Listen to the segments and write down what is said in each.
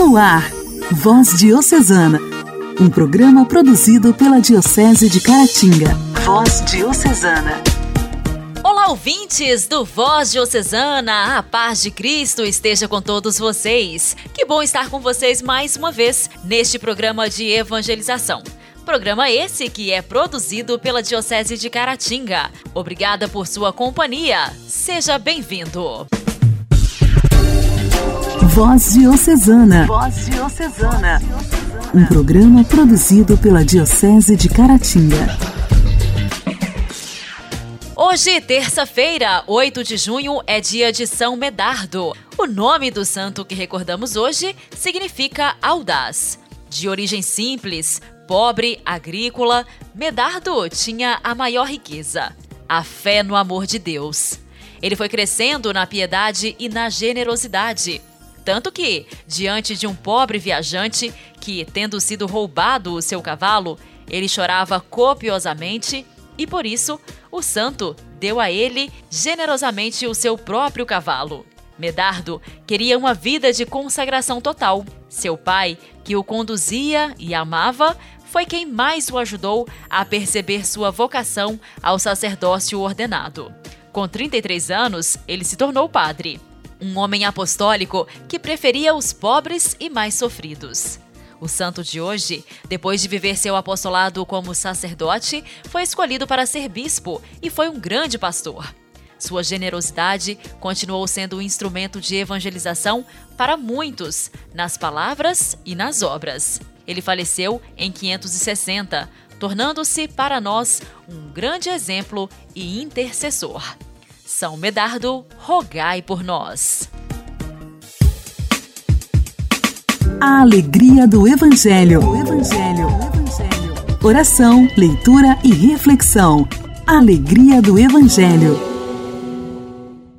No ar, Voz Diocesana, um programa produzido pela Diocese de Caratinga. Voz Diocesana. Olá, ouvintes do Voz Diocesana, a paz de Cristo esteja com todos vocês. Que bom estar com vocês mais uma vez neste programa de evangelização. Programa esse que é produzido pela Diocese de Caratinga. Obrigada por sua companhia. Seja bem-vindo. Voz Diocesana. Voz Diocesana. Um programa produzido pela Diocese de Caratinga. Hoje, terça-feira, 8 de junho, é dia de São Medardo. O nome do santo que recordamos hoje significa audaz. De origem simples, pobre, agrícola, Medardo tinha a maior riqueza: a fé no amor de Deus. Ele foi crescendo na piedade e na generosidade. Tanto que, diante de um pobre viajante que, tendo sido roubado o seu cavalo, ele chorava copiosamente e por isso o santo deu a ele generosamente o seu próprio cavalo. Medardo queria uma vida de consagração total. Seu pai, que o conduzia e amava, foi quem mais o ajudou a perceber sua vocação ao sacerdócio ordenado. Com 33 anos, ele se tornou padre um homem apostólico que preferia os pobres e mais sofridos. O santo de hoje, depois de viver seu apostolado como sacerdote, foi escolhido para ser bispo e foi um grande pastor. Sua generosidade continuou sendo um instrumento de evangelização para muitos, nas palavras e nas obras. Ele faleceu em 560, tornando-se para nós um grande exemplo e intercessor. São Medardo, rogai por nós. A alegria do Evangelho. O Evangelho. O Evangelho. Oração, leitura e reflexão. Alegria do Evangelho.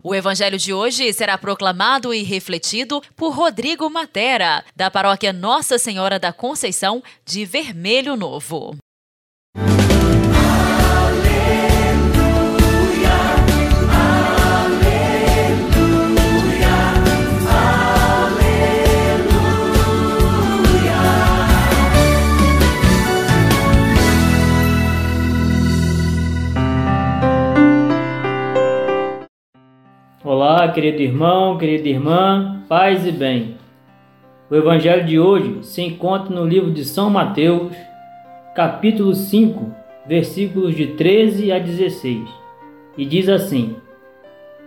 O evangelho de hoje será proclamado e refletido por Rodrigo Matera, da paróquia Nossa Senhora da Conceição de Vermelho Novo. Olá, querido irmão, querida irmã, paz e bem. O evangelho de hoje se encontra no livro de São Mateus, capítulo 5, versículos de 13 a 16, e diz assim: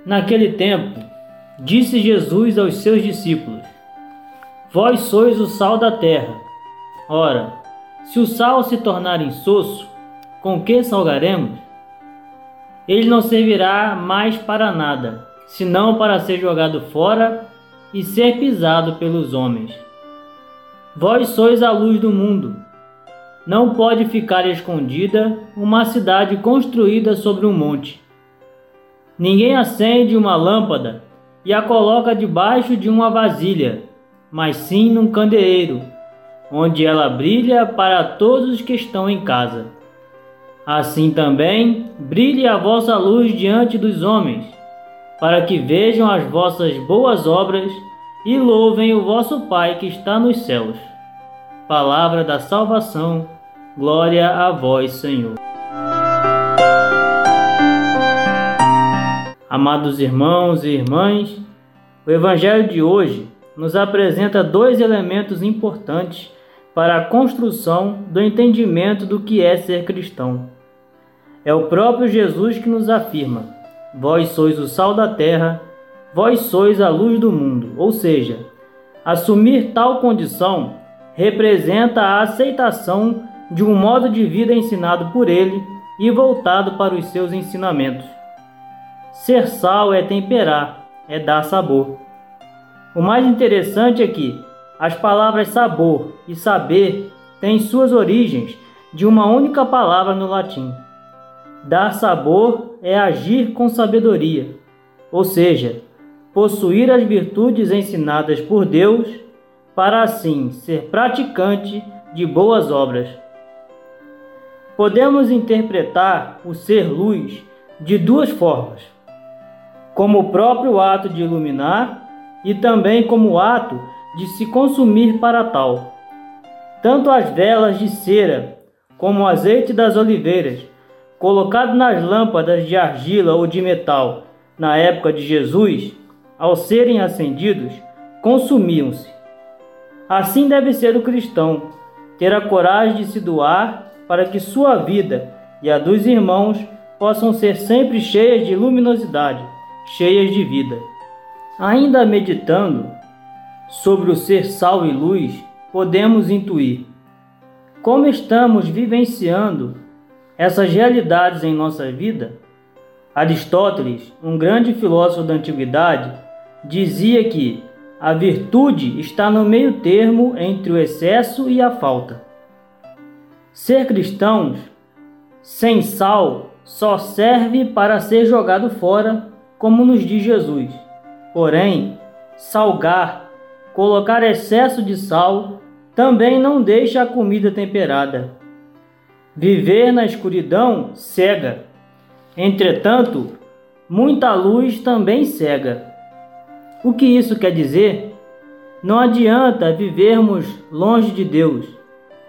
Naquele tempo, disse Jesus aos seus discípulos: Vós sois o sal da terra. Ora, se o sal se tornar insosso, com que salgaremos? Ele não servirá mais para nada senão para ser jogado fora e ser pisado pelos homens. Vós sois a luz do mundo. Não pode ficar escondida uma cidade construída sobre um monte. Ninguém acende uma lâmpada e a coloca debaixo de uma vasilha, mas sim num candeeiro, onde ela brilha para todos os que estão em casa. Assim também brilhe a vossa luz diante dos homens para que vejam as vossas boas obras e louvem o vosso Pai que está nos céus. Palavra da salvação, glória a vós, Senhor. Amados irmãos e irmãs, o Evangelho de hoje nos apresenta dois elementos importantes para a construção do entendimento do que é ser cristão. É o próprio Jesus que nos afirma: Vós sois o sal da terra, vós sois a luz do mundo. Ou seja, assumir tal condição representa a aceitação de um modo de vida ensinado por ele e voltado para os seus ensinamentos. Ser sal é temperar, é dar sabor. O mais interessante é que as palavras sabor e saber têm suas origens de uma única palavra no latim. Dar sabor é agir com sabedoria, ou seja, possuir as virtudes ensinadas por Deus para assim ser praticante de boas obras. Podemos interpretar o ser luz de duas formas: como o próprio ato de iluminar e também como o ato de se consumir para tal. Tanto as velas de cera como o azeite das oliveiras, colocado nas lâmpadas de argila ou de metal na época de Jesus, ao serem acendidos, consumiam-se. Assim deve ser o cristão, ter a coragem de se doar para que sua vida e a dos irmãos possam ser sempre cheias de luminosidade, cheias de vida. Ainda meditando sobre o ser sal e luz, podemos intuir como estamos vivenciando essas realidades em nossa vida. Aristóteles, um grande filósofo da antiguidade, dizia que a virtude está no meio termo entre o excesso e a falta. Ser cristãos sem sal só serve para ser jogado fora, como nos diz Jesus. Porém, salgar, colocar excesso de sal, também não deixa a comida temperada. Viver na escuridão cega. Entretanto, muita luz também cega. O que isso quer dizer? Não adianta vivermos longe de Deus,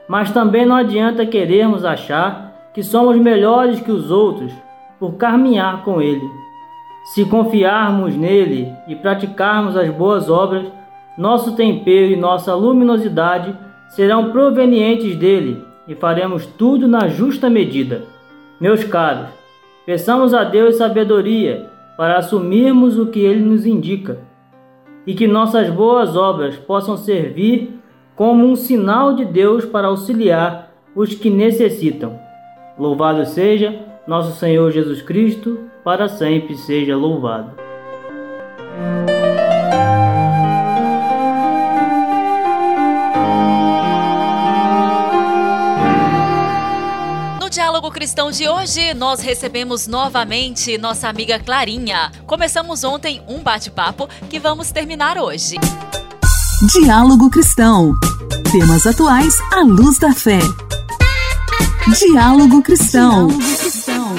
mas também não adianta querermos achar que somos melhores que os outros por caminhar com Ele. Se confiarmos nele e praticarmos as boas obras, nosso tempero e nossa luminosidade serão provenientes dele e faremos tudo na justa medida. Meus caros, peçamos a Deus sabedoria para assumirmos o que ele nos indica e que nossas boas obras possam servir como um sinal de Deus para auxiliar os que necessitam. Louvado seja nosso Senhor Jesus Cristo para sempre seja louvado. Cristão de hoje, nós recebemos novamente nossa amiga Clarinha. Começamos ontem um bate-papo que vamos terminar hoje. Diálogo Cristão. Temas atuais à luz da fé. Diálogo Cristão. Diálogo Cristão.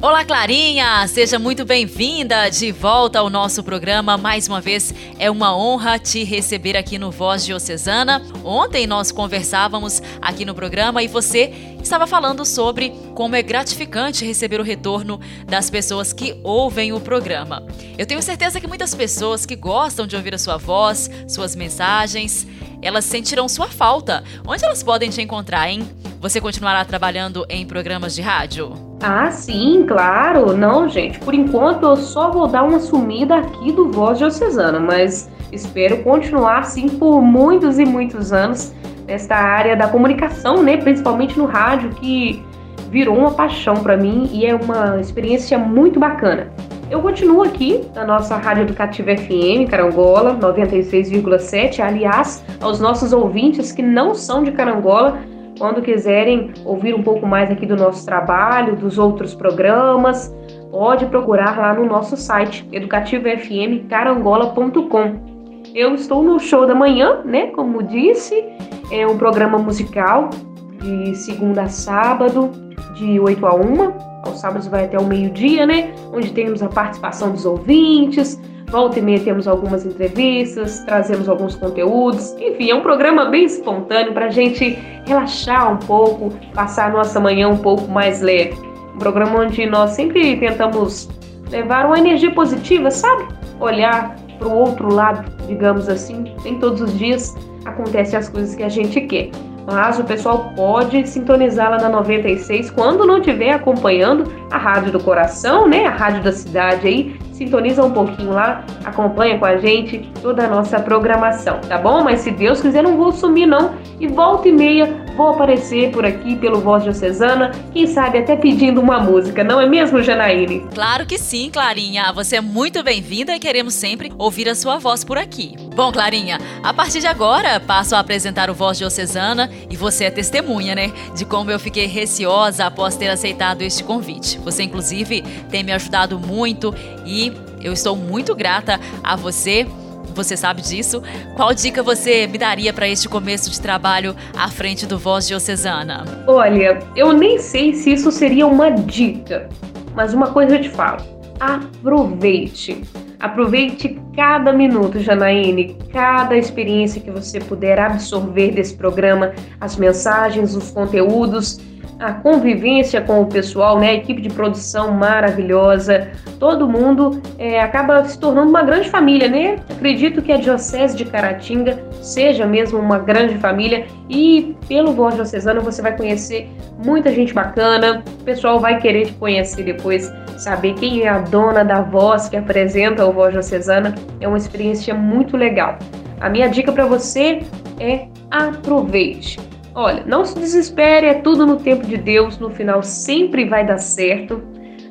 Olá, Clarinha! Seja muito bem-vinda de volta ao nosso programa. Mais uma vez, é uma honra te receber aqui no Voz Diocesana. Ontem nós conversávamos aqui no programa e você estava falando sobre como é gratificante receber o retorno das pessoas que ouvem o programa. Eu tenho certeza que muitas pessoas que gostam de ouvir a sua voz, suas mensagens, elas sentirão sua falta. Onde elas podem te encontrar, hein? Você continuará trabalhando em programas de rádio? Ah, sim, claro. Não, gente, por enquanto eu só vou dar uma sumida aqui do Voz Diocesana, mas espero continuar assim por muitos e muitos anos nesta área da comunicação, né, principalmente no rádio, que virou uma paixão para mim e é uma experiência muito bacana. Eu continuo aqui na nossa Rádio Educativa FM Carangola 96,7. Aliás, aos nossos ouvintes que não são de Carangola, quando quiserem ouvir um pouco mais aqui do nosso trabalho, dos outros programas, pode procurar lá no nosso site educativofmcarangola.com. Eu estou no show da manhã, né? Como disse, é um programa musical de segunda a sábado, de 8 a 1. Aos sábados vai até o meio-dia, né? Onde temos a participação dos ouvintes, Volta e meia temos algumas entrevistas, trazemos alguns conteúdos. Enfim, é um programa bem espontâneo para a gente relaxar um pouco, passar a nossa manhã um pouco mais leve. Um programa onde nós sempre tentamos levar uma energia positiva, sabe? Olhar para o outro lado, digamos assim. Nem todos os dias acontecem as coisas que a gente quer. Mas o pessoal pode sintonizar lá na 96 quando não estiver acompanhando a Rádio do Coração, né? A Rádio da Cidade aí sintoniza um pouquinho lá, acompanha com a gente toda a nossa programação, tá bom? Mas se Deus quiser, não vou sumir não. E volta e meia vou aparecer por aqui pelo Voz Diocesana, quem sabe até pedindo uma música, não é mesmo, Janaíne? Claro que sim, Clarinha. Você é muito bem-vinda e queremos sempre ouvir a sua voz por aqui. Bom, Clarinha, a partir de agora passo a apresentar o Voz Diocesana e você é testemunha, né, de como eu fiquei receosa após ter aceitado este convite. Você, inclusive, tem me ajudado muito e eu estou muito grata a você você sabe disso. Qual dica você me daria para este começo de trabalho à frente do Voz Diocesana? Olha, eu nem sei se isso seria uma dica, mas uma coisa eu te falo: aproveite. Aproveite cada minuto, Janaíne, cada experiência que você puder absorver desse programa, as mensagens, os conteúdos, a convivência com o pessoal, né, a equipe de produção maravilhosa, todo mundo é, acaba se tornando uma grande família, né? Acredito que a Diocese de Caratinga seja mesmo uma grande família e pelo Voz Diocesana você vai conhecer muita gente bacana, o pessoal vai querer te conhecer depois, saber quem é a dona da voz que apresenta o Voz Diocesana, é uma experiência muito legal. A minha dica para você é aproveite. Olha, não se desespere, é tudo no tempo de Deus, no final sempre vai dar certo,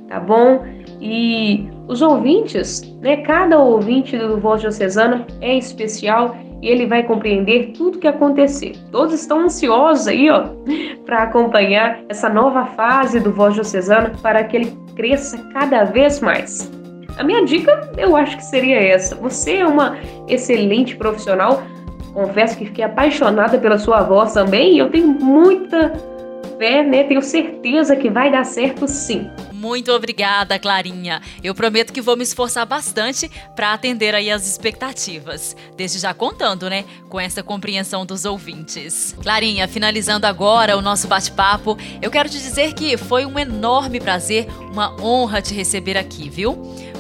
tá bom? E os ouvintes, né? Cada ouvinte do Voz Diocesana é especial e ele vai compreender tudo que acontecer. Todos estão ansiosos aí, ó, para acompanhar essa nova fase do Voz Diocesana para que ele cresça cada vez mais. A minha dica, eu acho que seria essa. Você é uma excelente profissional, Confesso que fiquei apaixonada pela sua voz também e eu tenho muita fé, né? Tenho certeza que vai dar certo sim. Muito obrigada, Clarinha. Eu prometo que vou me esforçar bastante para atender aí as expectativas. Desde já contando, né, com essa compreensão dos ouvintes. Clarinha, finalizando agora o nosso bate-papo, eu quero te dizer que foi um enorme prazer, uma honra te receber aqui, viu?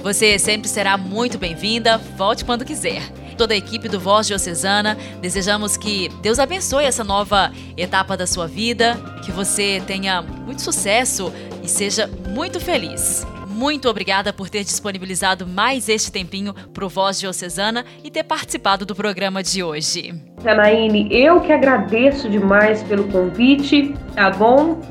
Você sempre será muito bem-vinda. Volte quando quiser toda a equipe do Voz Diocesana. Desejamos que Deus abençoe essa nova etapa da sua vida, que você tenha muito sucesso e seja muito feliz. Muito obrigada por ter disponibilizado mais este tempinho para o Voz Diocesana e ter participado do programa de hoje. Janaíne, eu que agradeço demais pelo convite, tá bom?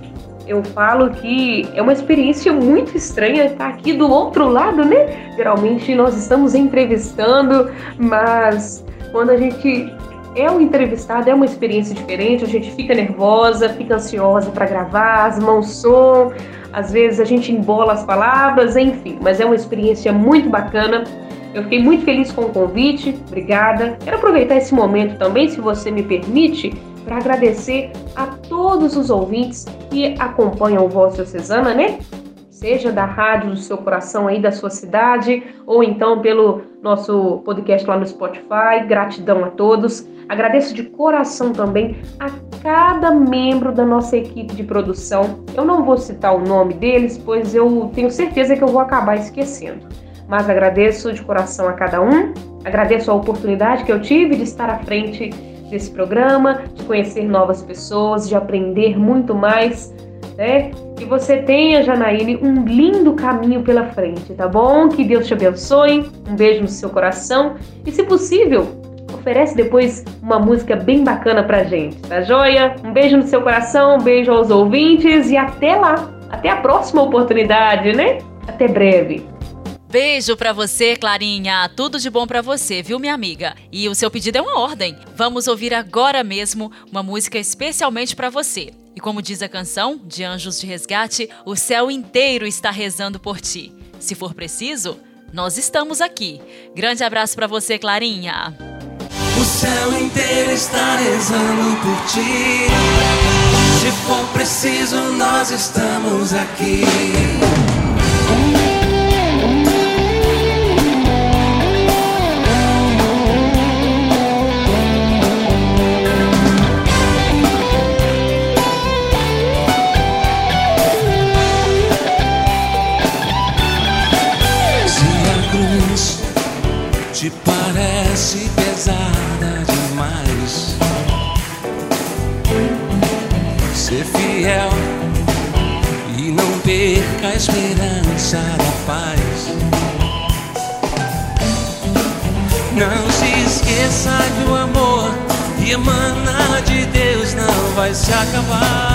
Eu falo que é uma experiência muito estranha estar aqui do outro lado, né? Geralmente nós estamos entrevistando, mas quando a gente é um entrevistado, é uma experiência diferente, a gente fica nervosa, fica ansiosa para gravar, as mãos som, às vezes a gente embola as palavras, enfim, mas é uma experiência muito bacana. Eu fiquei muito feliz com o convite, obrigada. Quero aproveitar esse momento também, se você me permite, para agradecer a todos os ouvintes que acompanham o Voz Diocesana, né? Seja da rádio do seu coração aí da sua cidade, ou então pelo nosso podcast lá no Spotify. Gratidão a todos. Agradeço de coração também a cada membro da nossa equipe de produção. Eu não vou citar o nome deles, pois eu tenho certeza que eu vou acabar esquecendo. Mas agradeço de coração a cada um. Agradeço a oportunidade que eu tive de estar à frente desse programa, de conhecer novas pessoas, de aprender muito mais, né? Que você tenha, Janaíne, um lindo caminho pela frente, tá bom? Que Deus te abençoe, um beijo no seu coração e, se possível, oferece depois uma música bem bacana pra gente, tá joia? Um beijo no seu coração, um beijo aos ouvintes e até lá! Até a próxima oportunidade, né? Até breve! Beijo para você, Clarinha. Tudo de bom para você, viu, minha amiga? E o seu pedido é uma ordem. Vamos ouvir agora mesmo uma música especialmente para você. E como diz a canção de Anjos de Resgate, o céu inteiro está rezando por ti. Se for preciso, nós estamos aqui. Grande abraço para você, Clarinha. O céu inteiro está rezando por ti. Se for preciso, nós estamos aqui. Vai se acabar.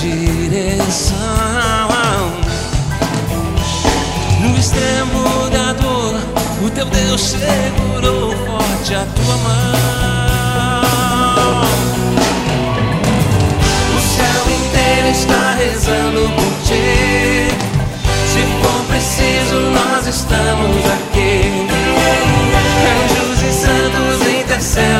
direção. No extremo da dor, o teu Deus segurou forte a tua mão. O céu inteiro está rezando por ti. Se for preciso, nós estamos aqui. Anjos e santos intercedem.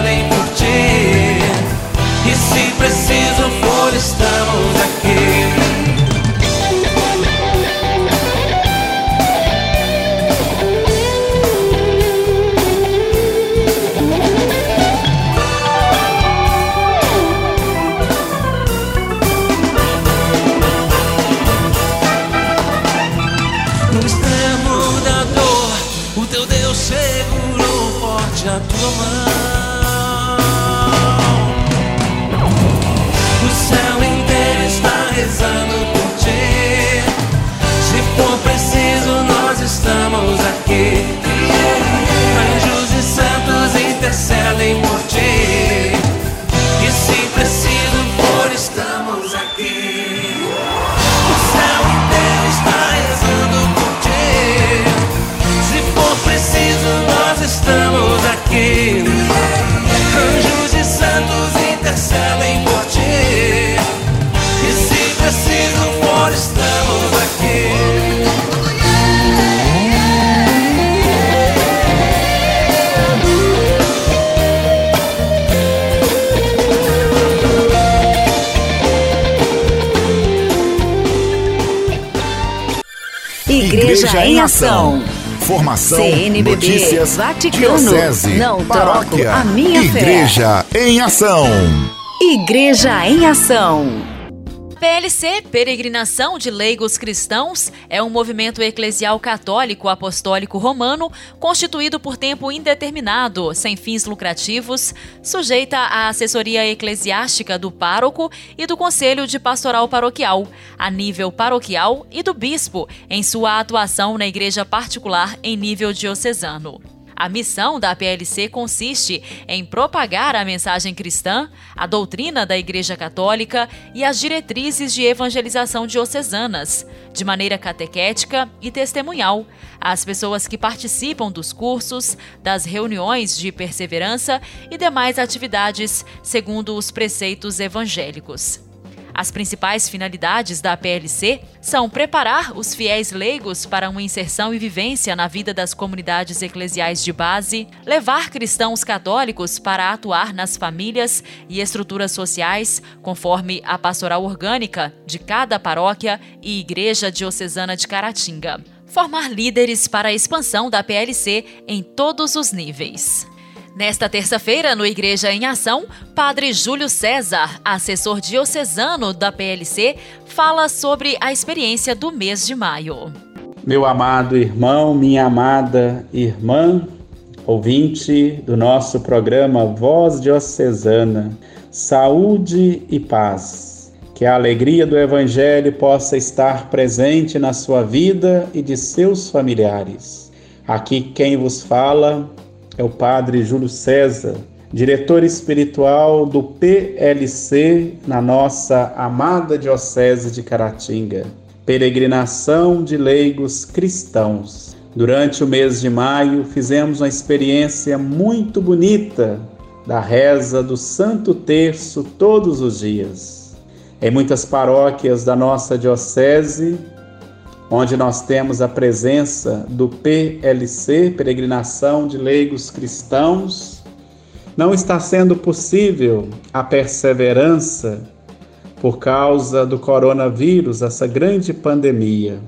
Igreja, em Ação. Formação, CNBB, notícias, Vaticano. diocese, Não paróquia, a minha fé. Igreja em Ação. Igreja em Ação. PLC, Peregrinação de Leigos Cristãos, é um movimento eclesial católico apostólico romano constituído por tempo indeterminado, sem fins lucrativos, sujeita à assessoria eclesiástica do pároco e do Conselho de Pastoral Paroquial, a nível paroquial e do bispo, em sua atuação na igreja particular em nível diocesano. A missão da PLC consiste em propagar a mensagem cristã, a doutrina da Igreja Católica e as diretrizes de evangelização diocesanas, de maneira catequética e testemunhal, às pessoas que participam dos cursos, das reuniões de perseverança e demais atividades segundo os preceitos evangélicos. As principais finalidades da PLC são preparar os fiéis leigos para uma inserção e vivência na vida das comunidades eclesiais de base, levar cristãos católicos para atuar nas famílias e estruturas sociais, conforme a pastoral orgânica de cada paróquia e igreja diocesana de Caratinga. Formar líderes para a expansão da PLC em todos os níveis. Nesta terça-feira, no Igreja em Ação, Padre Júlio César, assessor diocesano da PLC, fala sobre a experiência do mês de maio. Meu amado irmão, minha amada irmã, ouvinte do nosso programa Voz Diocesana, saúde e paz. Que a alegria do Evangelho possa estar presente na sua vida e de seus familiares. Aqui quem vos fala é o Padre Júlio César, diretor espiritual do PLC na nossa amada Diocese de Caratinga. Peregrinação de leigos cristãos. Durante o mês de maio, fizemos uma experiência muito bonita da reza do Santo Terço todos os dias. Em muitas paróquias da nossa Diocese, onde nós temos a presença do PLC, Peregrinação de Leigos Cristãos, não está sendo possível a perseverança por causa do coronavírus, essa grande pandemia.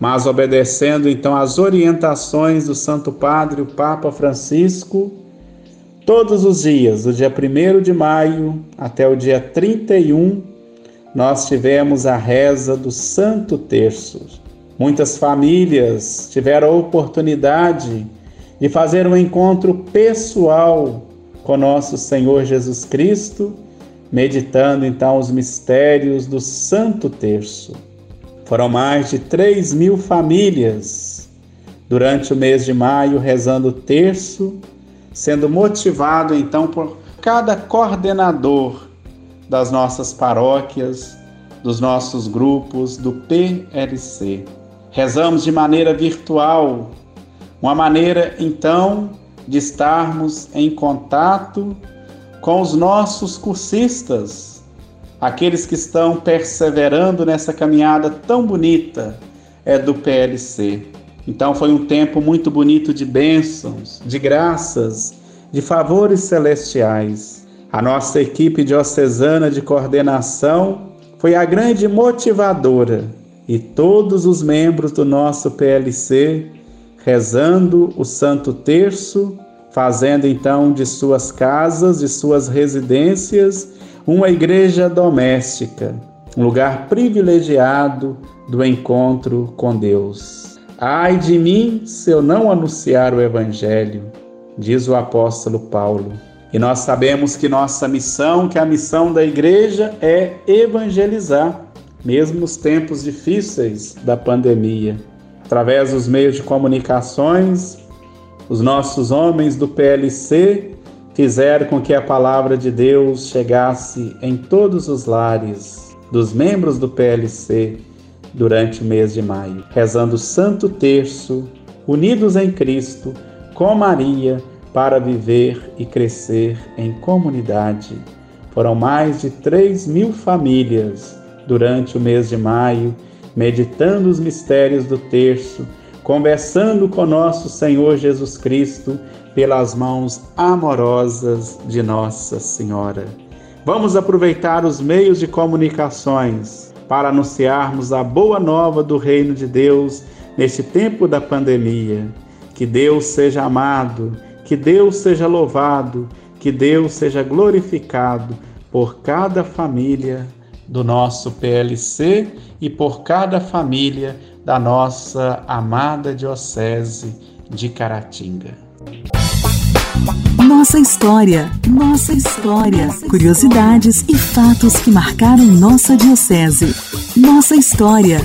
Mas obedecendo então às orientações do Santo Padre, o Papa Francisco, todos os dias, do dia 1 de maio até o dia 31, nós tivemos a reza do Santo Terço. Muitas famílias tiveram a oportunidade de fazer um encontro pessoal com nosso Senhor Jesus Cristo, meditando então os mistérios do Santo Terço. Foram mais de 3 mil famílias durante o mês de maio rezando o terço, sendo motivado então por cada coordenador das nossas paróquias, dos nossos grupos do PLC. Rezamos de maneira virtual Uma maneira, então, de estarmos em contato com os nossos cursistas, aqueles que estão perseverando nessa caminhada tão bonita é do PLC. Então foi um tempo muito bonito de bênçãos, de graças, de favores celestiais. A nossa equipe diocesana de coordenação foi a grande motivadora e todos os membros do nosso PLC rezando o Santo Terço, fazendo então de suas casas, de suas residências, uma igreja doméstica, um lugar privilegiado do encontro com Deus. Ai de mim se eu não anunciar o Evangelho, diz o apóstolo Paulo. E nós sabemos que nossa missão, que a missão da igreja é evangelizar, mesmo nos tempos difíceis da pandemia através dos meios de comunicações, os nossos homens do PLC fizeram com que a palavra de Deus chegasse em todos os lares dos membros do PLC durante o mês de maio, rezando o Santo Terço, unidos em Cristo, com Maria, para viver e crescer em comunidade. Foram mais de 3 mil famílias durante o mês de maio meditando os mistérios do terço, conversando com nosso Senhor Jesus Cristo pelas mãos amorosas de Nossa Senhora. Vamos aproveitar os meios de comunicações para anunciarmos a boa nova do Reino de Deus neste tempo da pandemia. Que Deus seja amado, que Deus seja louvado, que Deus seja glorificado por cada família do nosso PLC e por cada família da nossa amada Diocese de Caratinga. Nossa história, nossa história. Curiosidades e fatos que marcaram nossa Diocese. Nossa história.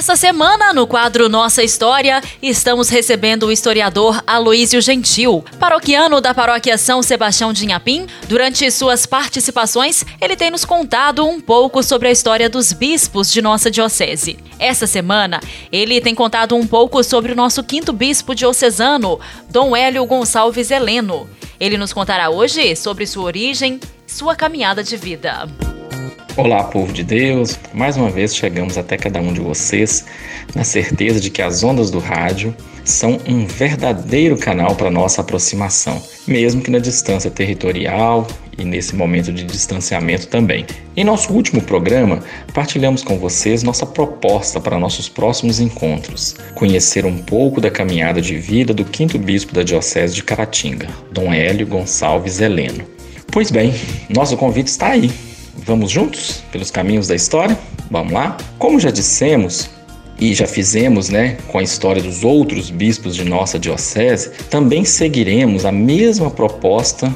Essa semana, no quadro Nossa História, estamos recebendo o historiador Aloísio Gentil, paroquiano da paróquia São Sebastião de Inhapim. Durante suas participações, ele tem nos contado um pouco sobre a história dos bispos de nossa diocese. Essa semana, ele tem contado um pouco sobre o nosso quinto bispo diocesano, Dom Hélio Gonçalves Heleno. Ele nos contará hoje sobre sua origem, sua caminhada de vida. Olá, povo de Deus! Mais uma vez chegamos até cada um de vocês na certeza de que as ondas do rádio são um verdadeiro canal para nossa aproximação, mesmo que na distância territorial e nesse momento de distanciamento também. Em nosso último programa, partilhamos com vocês nossa proposta para nossos próximos encontros: conhecer um pouco da caminhada de vida do quinto bispo da Diocese de Caratinga, Dom Hélio Gonçalves Heleno. Pois bem, nosso convite está aí Vamos juntos pelos caminhos da história? Vamos lá? Como já dissemos, e já fizemos, né, com a história dos outros bispos de nossa diocese, também seguiremos a mesma proposta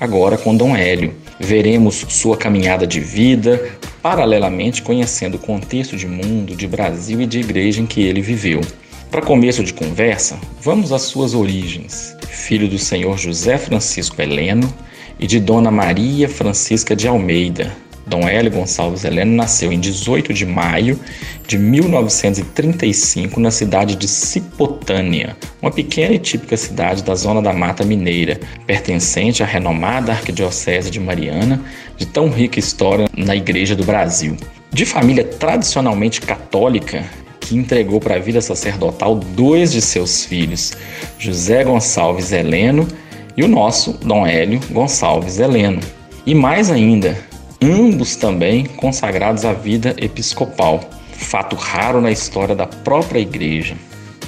agora com Dom Hélio. Veremos sua caminhada de vida, paralelamente conhecendo o contexto de mundo, de Brasil e de igreja em que ele viveu. Para começo de conversa, vamos às suas origens. Filho do senhor José Francisco Heleno e de Dona Maria Francisca de Almeida, Dom Hélio Gonçalves Heleno nasceu em 18 de maio de 1935 na cidade de Cipotânia, uma pequena e típica cidade da zona da Mata Mineira, pertencente à renomada Arquidiocese de Mariana, de tão rica história na Igreja do Brasil. De família tradicionalmente católica, que entregou para a vida sacerdotal dois de seus filhos, José Gonçalves Heleno e o nosso Dom Hélio Gonçalves Heleno. E mais ainda, ambos também consagrados à vida episcopal, fato raro na história da própria igreja.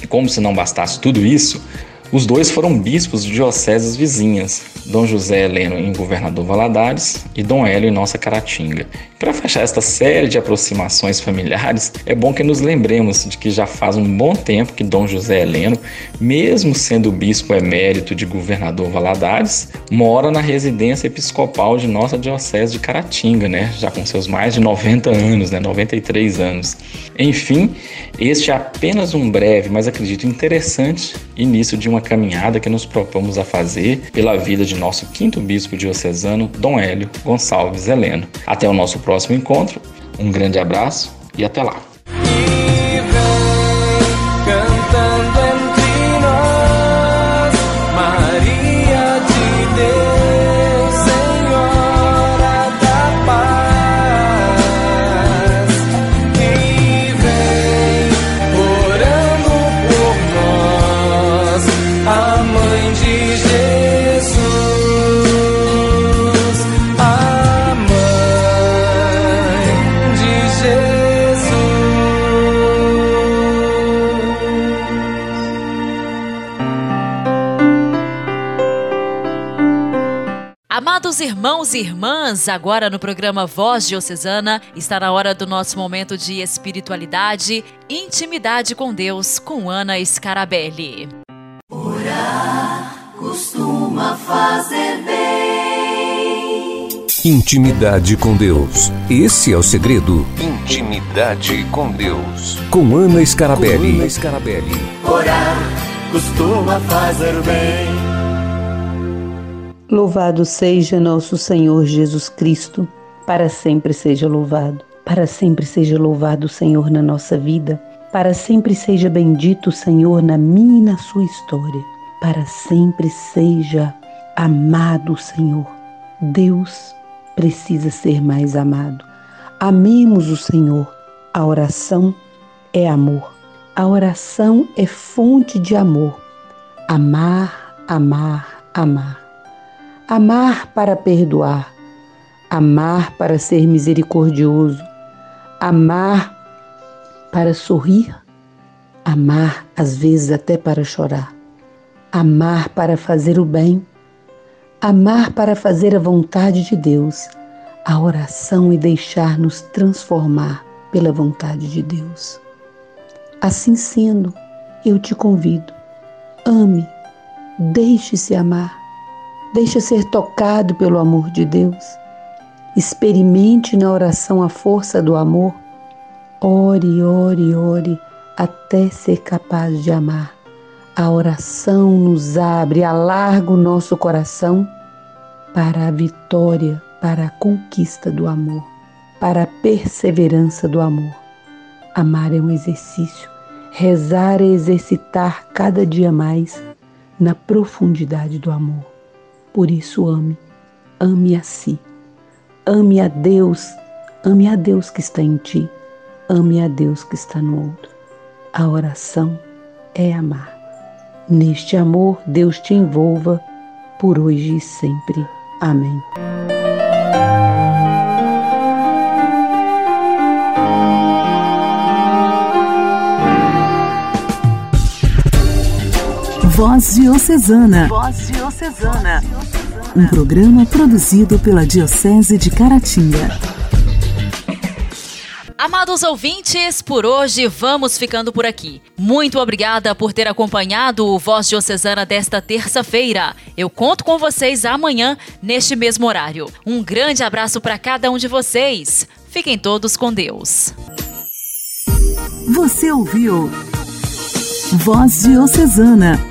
E como se não bastasse tudo isso, os dois foram bispos de dioceses vizinhas, Dom José Heleno em Governador Valadares e Dom Hélio em Nossa Caratinga. Para fechar esta série de aproximações familiares, é bom que nos lembremos de que já faz um bom tempo que Dom José Heleno, mesmo sendo bispo emérito de Governador Valadares, mora na residência episcopal de nossa diocese de Caratinga, né? Já com seus mais de 90 anos, né? 93 anos. Enfim, este é apenas um breve, mas acredito interessante início de uma caminhada que nos propomos a fazer pela vida de nosso quinto bispo diocesano, Dom Hélio Gonçalves Heleno. Até o nosso próximo encontro, um grande abraço e até lá. Irmãos e irmãs, agora no programa Voz Diocesana, está na hora do nosso momento de espiritualidade, intimidade com Deus, com Ana Scarabelli. Orar costuma fazer bem. Intimidade com Deus. Esse é o segredo. Intimidade com Deus. Com Ana Scarabelli. Com Ana Scarabelli. Orar costuma fazer bem. Louvado seja nosso Senhor Jesus Cristo, para sempre seja louvado. Para sempre seja louvado o Senhor na nossa vida. Para sempre seja bendito o Senhor na minha e na sua história. Para sempre seja amado o Senhor. Deus precisa ser mais amado. Amemos o Senhor. A oração é amor. A oração é fonte de amor. Amar, amar, amar. Amar para perdoar, amar para ser misericordioso, amar para sorrir, amar às vezes até para chorar, amar para fazer o bem, amar para fazer a vontade de Deus. A oração e deixar-nos transformar pela vontade de Deus. Assim sendo, eu te convido, ame, deixe-se amar Deixa ser tocado pelo amor de Deus. Experimente na oração a força do amor. Ore, ore, ore até ser capaz de amar. A oração nos abre, alarga o nosso coração para a vitória, para a conquista do amor, para a perseverança do amor. Amar é um exercício, rezar é exercitar cada dia mais na profundidade do amor. Por isso ame, ame a si. Ame a Deus, ame a Deus que está em ti, ame a Deus que está no outro. A oração é amar. Neste amor, Deus te envolva por hoje e sempre. Amém. Voz Diocesana. Voz Diocesana. Um programa produzido pela Diocese de Caratinga. Amados ouvintes, por hoje vamos ficando por aqui. Muito obrigada por ter acompanhado o Voz Diocesana desta terça-feira. Eu conto com vocês amanhã, neste mesmo horário. Um grande abraço para cada um de vocês. Fiquem todos com Deus. Você ouviu Voz Diocesana